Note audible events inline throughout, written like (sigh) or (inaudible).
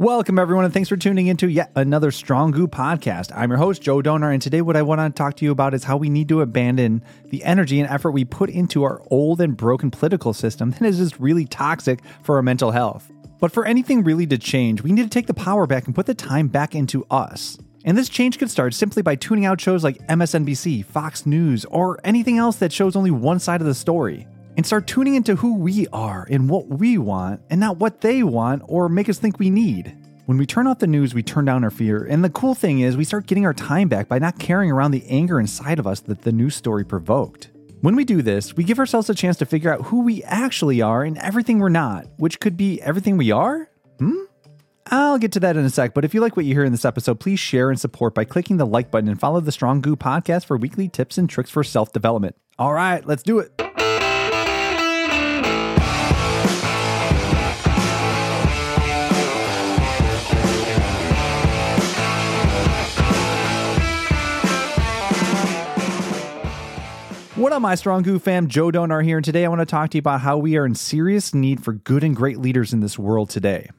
Welcome, everyone, and thanks for tuning into yet another Strongoo podcast. I'm your host, Joe Donar, and today what I want to talk to you about is how we need to abandon the energy and effort we put into our old and broken political system that is just really toxic for our mental health. But for anything really to change, we need to take the power back and put the time back into us. And this change could start simply by tuning out shows like MSNBC, Fox News, or anything else that shows only one side of the story and start tuning into who we are and what we want and not what they want or make us think we need. When we turn off the news, we turn down our fear. And the cool thing is, we start getting our time back by not carrying around the anger inside of us that the news story provoked. When we do this, we give ourselves a chance to figure out who we actually are and everything we're not, which could be everything we are? Hmm? I'll get to that in a sec, but if you like what you hear in this episode, please share and support by clicking the like button and follow the Strongoo podcast for weekly tips and tricks for self development. All right, let's do it. What up, my Strongoo fam? Joe Donar here, and today I want to talk to you about how we are in serious need for good and great leaders in this world today.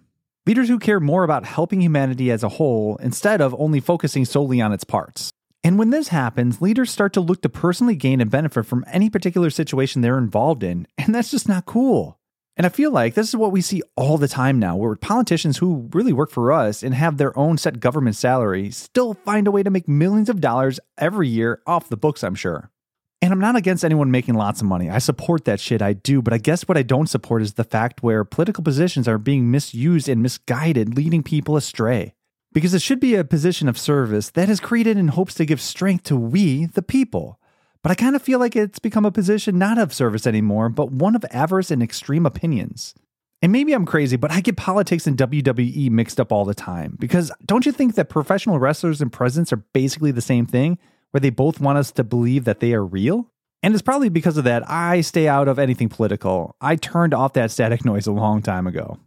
Leaders who care more about helping humanity as a whole instead of only focusing solely on its parts. And when this happens, leaders start to look to personally gain and benefit from any particular situation they're involved in, and that's just not cool. And I feel like this is what we see all the time now, where politicians who really work for us and have their own set government salary still find a way to make millions of dollars every year off the books, I'm sure. And I'm not against anyone making lots of money. I support that shit, I do. But I guess what I don't support is the fact where political positions are being misused and misguided, leading people astray. Because it should be a position of service that is created in hopes to give strength to we, the people. But I kind of feel like it's become a position not of service anymore, but one of avarice and extreme opinions. And maybe I'm crazy, but I get politics and WWE mixed up all the time. Because don't you think that professional wrestlers and presidents are basically the same thing? Where they both want us to believe that they are real. And it's probably because of that I stay out of anything political. I turned off that static (laughs) noise a long time ago.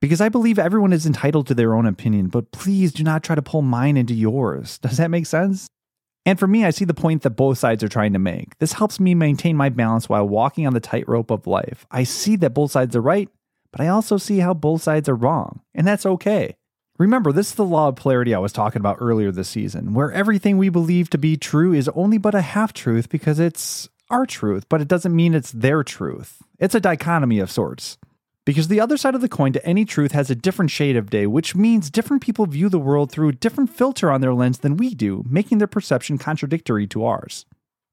Because I believe everyone is entitled to their own opinion, but please do not try to pull mine into yours. (laughs) Does that make sense? And for me, I see the point that both sides are trying to make. This helps me maintain my balance while walking on the tightrope of life. I see that both sides are right, but I also see how both sides are wrong, and that's okay. Remember, this is the law of polarity I was talking about earlier this season, where everything we believe to be true is only but a half truth because it's our truth, but it doesn't mean it's their truth. It's a dichotomy of sorts. Because the other side of the coin to any truth has a different shade of day, which means different people view the world through a different filter on their lens than we do, making their perception contradictory to ours.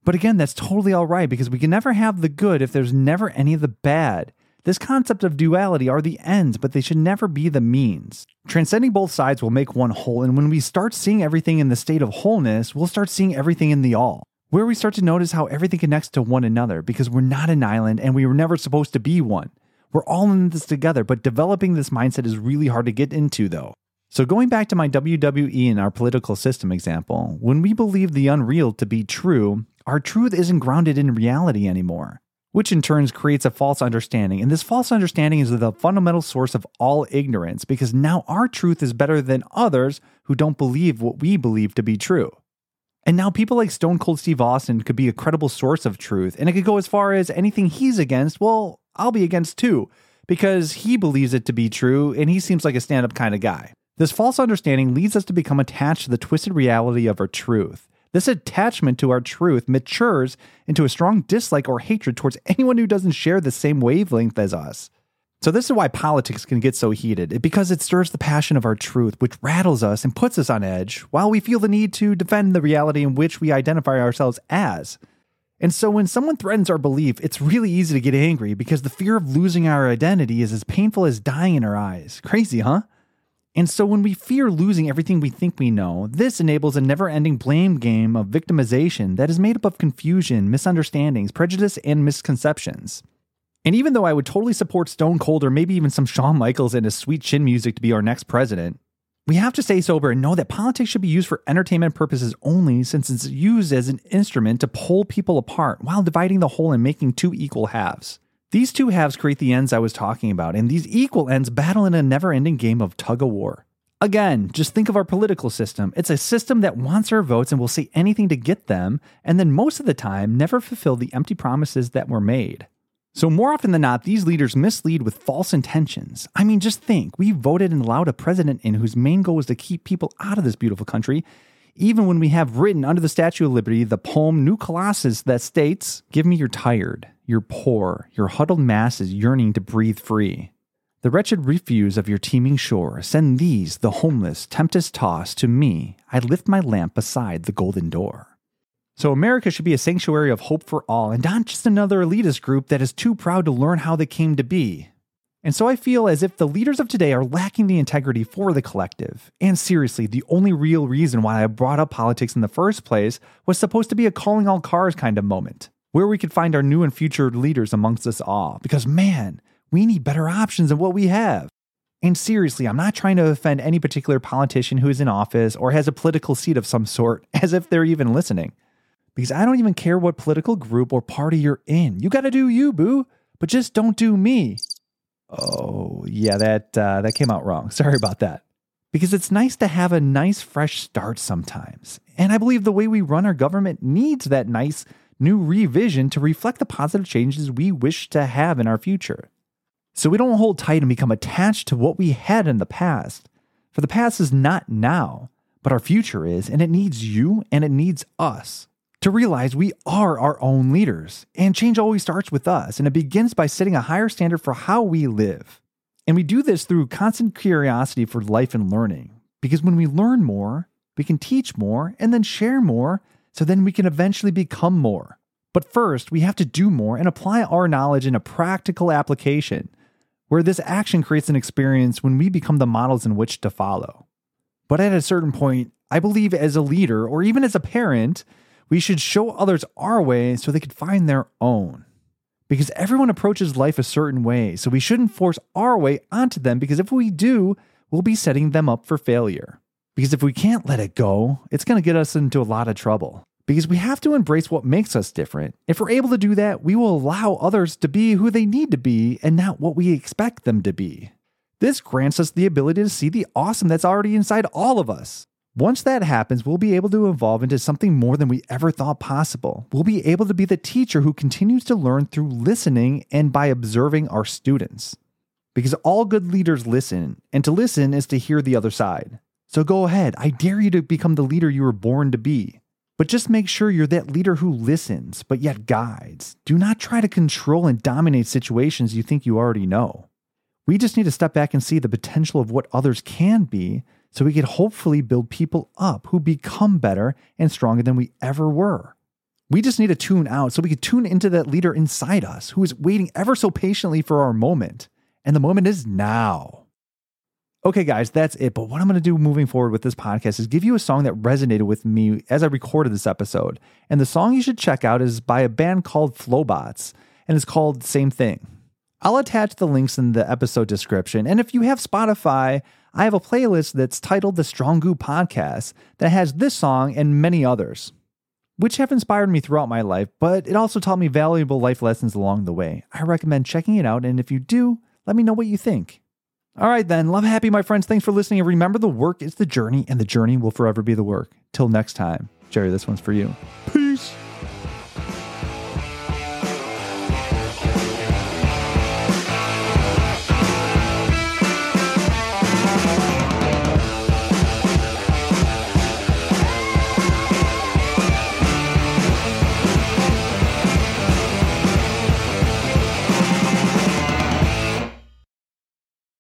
But again, that's totally all right because we can never have the good if there's never any of the bad. This concept of duality are the ends, but they should never be the means. Transcending both sides will make one whole, and when we start seeing everything in the state of wholeness, we'll start seeing everything in the all. Where we start to notice how everything connects to one another because we're not an island and we were never supposed to be one. We're all in this together, but developing this mindset is really hard to get into, though. So, going back to my WWE and our political system example, when we believe the unreal to be true, our truth isn't grounded in reality anymore which in turn creates a false understanding. And this false understanding is the fundamental source of all ignorance because now our truth is better than others who don't believe what we believe to be true. And now people like Stone Cold Steve Austin could be a credible source of truth. And it could go as far as anything he's against, well, I'll be against too, because he believes it to be true and he seems like a stand up kind of guy. This false understanding leads us to become attached to the twisted reality of our truth. This attachment to our truth matures into a strong dislike or hatred towards anyone who doesn't share the same wavelength as us. So, this is why politics can get so heated, because it stirs the passion of our truth, which rattles us and puts us on edge, while we feel the need to defend the reality in which we identify ourselves as. And so, when someone threatens our belief, it's really easy to get angry because the fear of losing our identity is as painful as dying in our eyes. Crazy, huh? And so when we fear losing everything we think we know, this enables a never ending blame game of victimization that is made up of confusion, misunderstandings, prejudice, and misconceptions. And even though I would totally support Stone Cold or maybe even some Shawn Michaels and his sweet chin music to be our next president, we have to stay sober and know that politics should be used for entertainment purposes only since it's used as an instrument to pull people apart while dividing the whole and making two equal halves. These two halves create the ends I was talking about, and these equal ends battle in a never ending game of tug of war. Again, just think of our political system. It's a system that wants our votes and will say anything to get them, and then most of the time never fulfill the empty promises that were made. So, more often than not, these leaders mislead with false intentions. I mean, just think we voted and allowed a president in whose main goal was to keep people out of this beautiful country, even when we have written under the Statue of Liberty the poem New Colossus that states, Give me your tired, your poor, your huddled masses yearning to breathe free. The wretched refuse of your teeming shore, send these, the homeless, tempest tossed, to me. I lift my lamp beside the golden door. So, America should be a sanctuary of hope for all and not just another elitist group that is too proud to learn how they came to be. And so I feel as if the leaders of today are lacking the integrity for the collective. And seriously, the only real reason why I brought up politics in the first place was supposed to be a calling all cars kind of moment, where we could find our new and future leaders amongst us all. Because man, we need better options than what we have. And seriously, I'm not trying to offend any particular politician who is in office or has a political seat of some sort, (laughs) as if they're even listening because I don't even care what political group or party you're in. You got to do you, boo, but just don't do me. Oh, yeah, that uh, that came out wrong. (laughs) Sorry about that. Because it's nice to have a nice fresh start sometimes. And I believe the way we run our government needs that nice new revision to reflect the positive changes we wish to have in our future. So we don't hold tight and become attached to what we had in the past. For the past is not now, but our future is, and it needs you and it needs us to realize we are our own leaders. And change always starts with us, and it begins by setting a higher standard for how we live. And we do this through constant curiosity for life and learning. Because when we learn more, we can teach more and then share more, so then we can eventually become more. But first, we have to do more and apply our knowledge in a practical application, where this action creates an experience when we become the models in which to follow. But at a certain point, I believe as a leader or even as a parent, we should show others our way so they can find their own. Because everyone approaches life a certain way, so we shouldn't force our way onto them because if we do, we'll be setting them up for failure. Because if we can't let it go, it's going to get us into a lot of trouble. Because we have to embrace what makes us different. If we're able to do that, we will allow others to be who they need to be and not what we expect them to be. This grants us the ability to see the awesome that's already inside all of us. Once that happens, we'll be able to evolve into something more than we ever thought possible. We'll be able to be the teacher who continues to learn through listening and by observing our students. Because all good leaders listen, and to listen is to hear the other side. So go ahead, I dare you to become the leader you were born to be. But just make sure you're that leader who listens, but yet guides. Do not try to control and dominate situations you think you already know. We just need to step back and see the potential of what others can be so we could hopefully build people up who become better and stronger than we ever were. We just need to tune out so we could tune into that leader inside us who is waiting ever so patiently for our moment. And the moment is now. Okay, guys, that's it. But what I'm going to do moving forward with this podcast is give you a song that resonated with me as I recorded this episode. And the song you should check out is by a band called Flobots, and it's called Same Thing. I'll attach the links in the episode description. And if you have Spotify, I have a playlist that's titled The Strongoo Podcast that has this song and many others, which have inspired me throughout my life, but it also taught me valuable life lessons along the way. I recommend checking it out, and if you do, let me know what you think. All right, then. Love happy, my friends. Thanks for listening. And remember, the work is the journey, and the journey will forever be the work. Till next time, Jerry, this one's for you.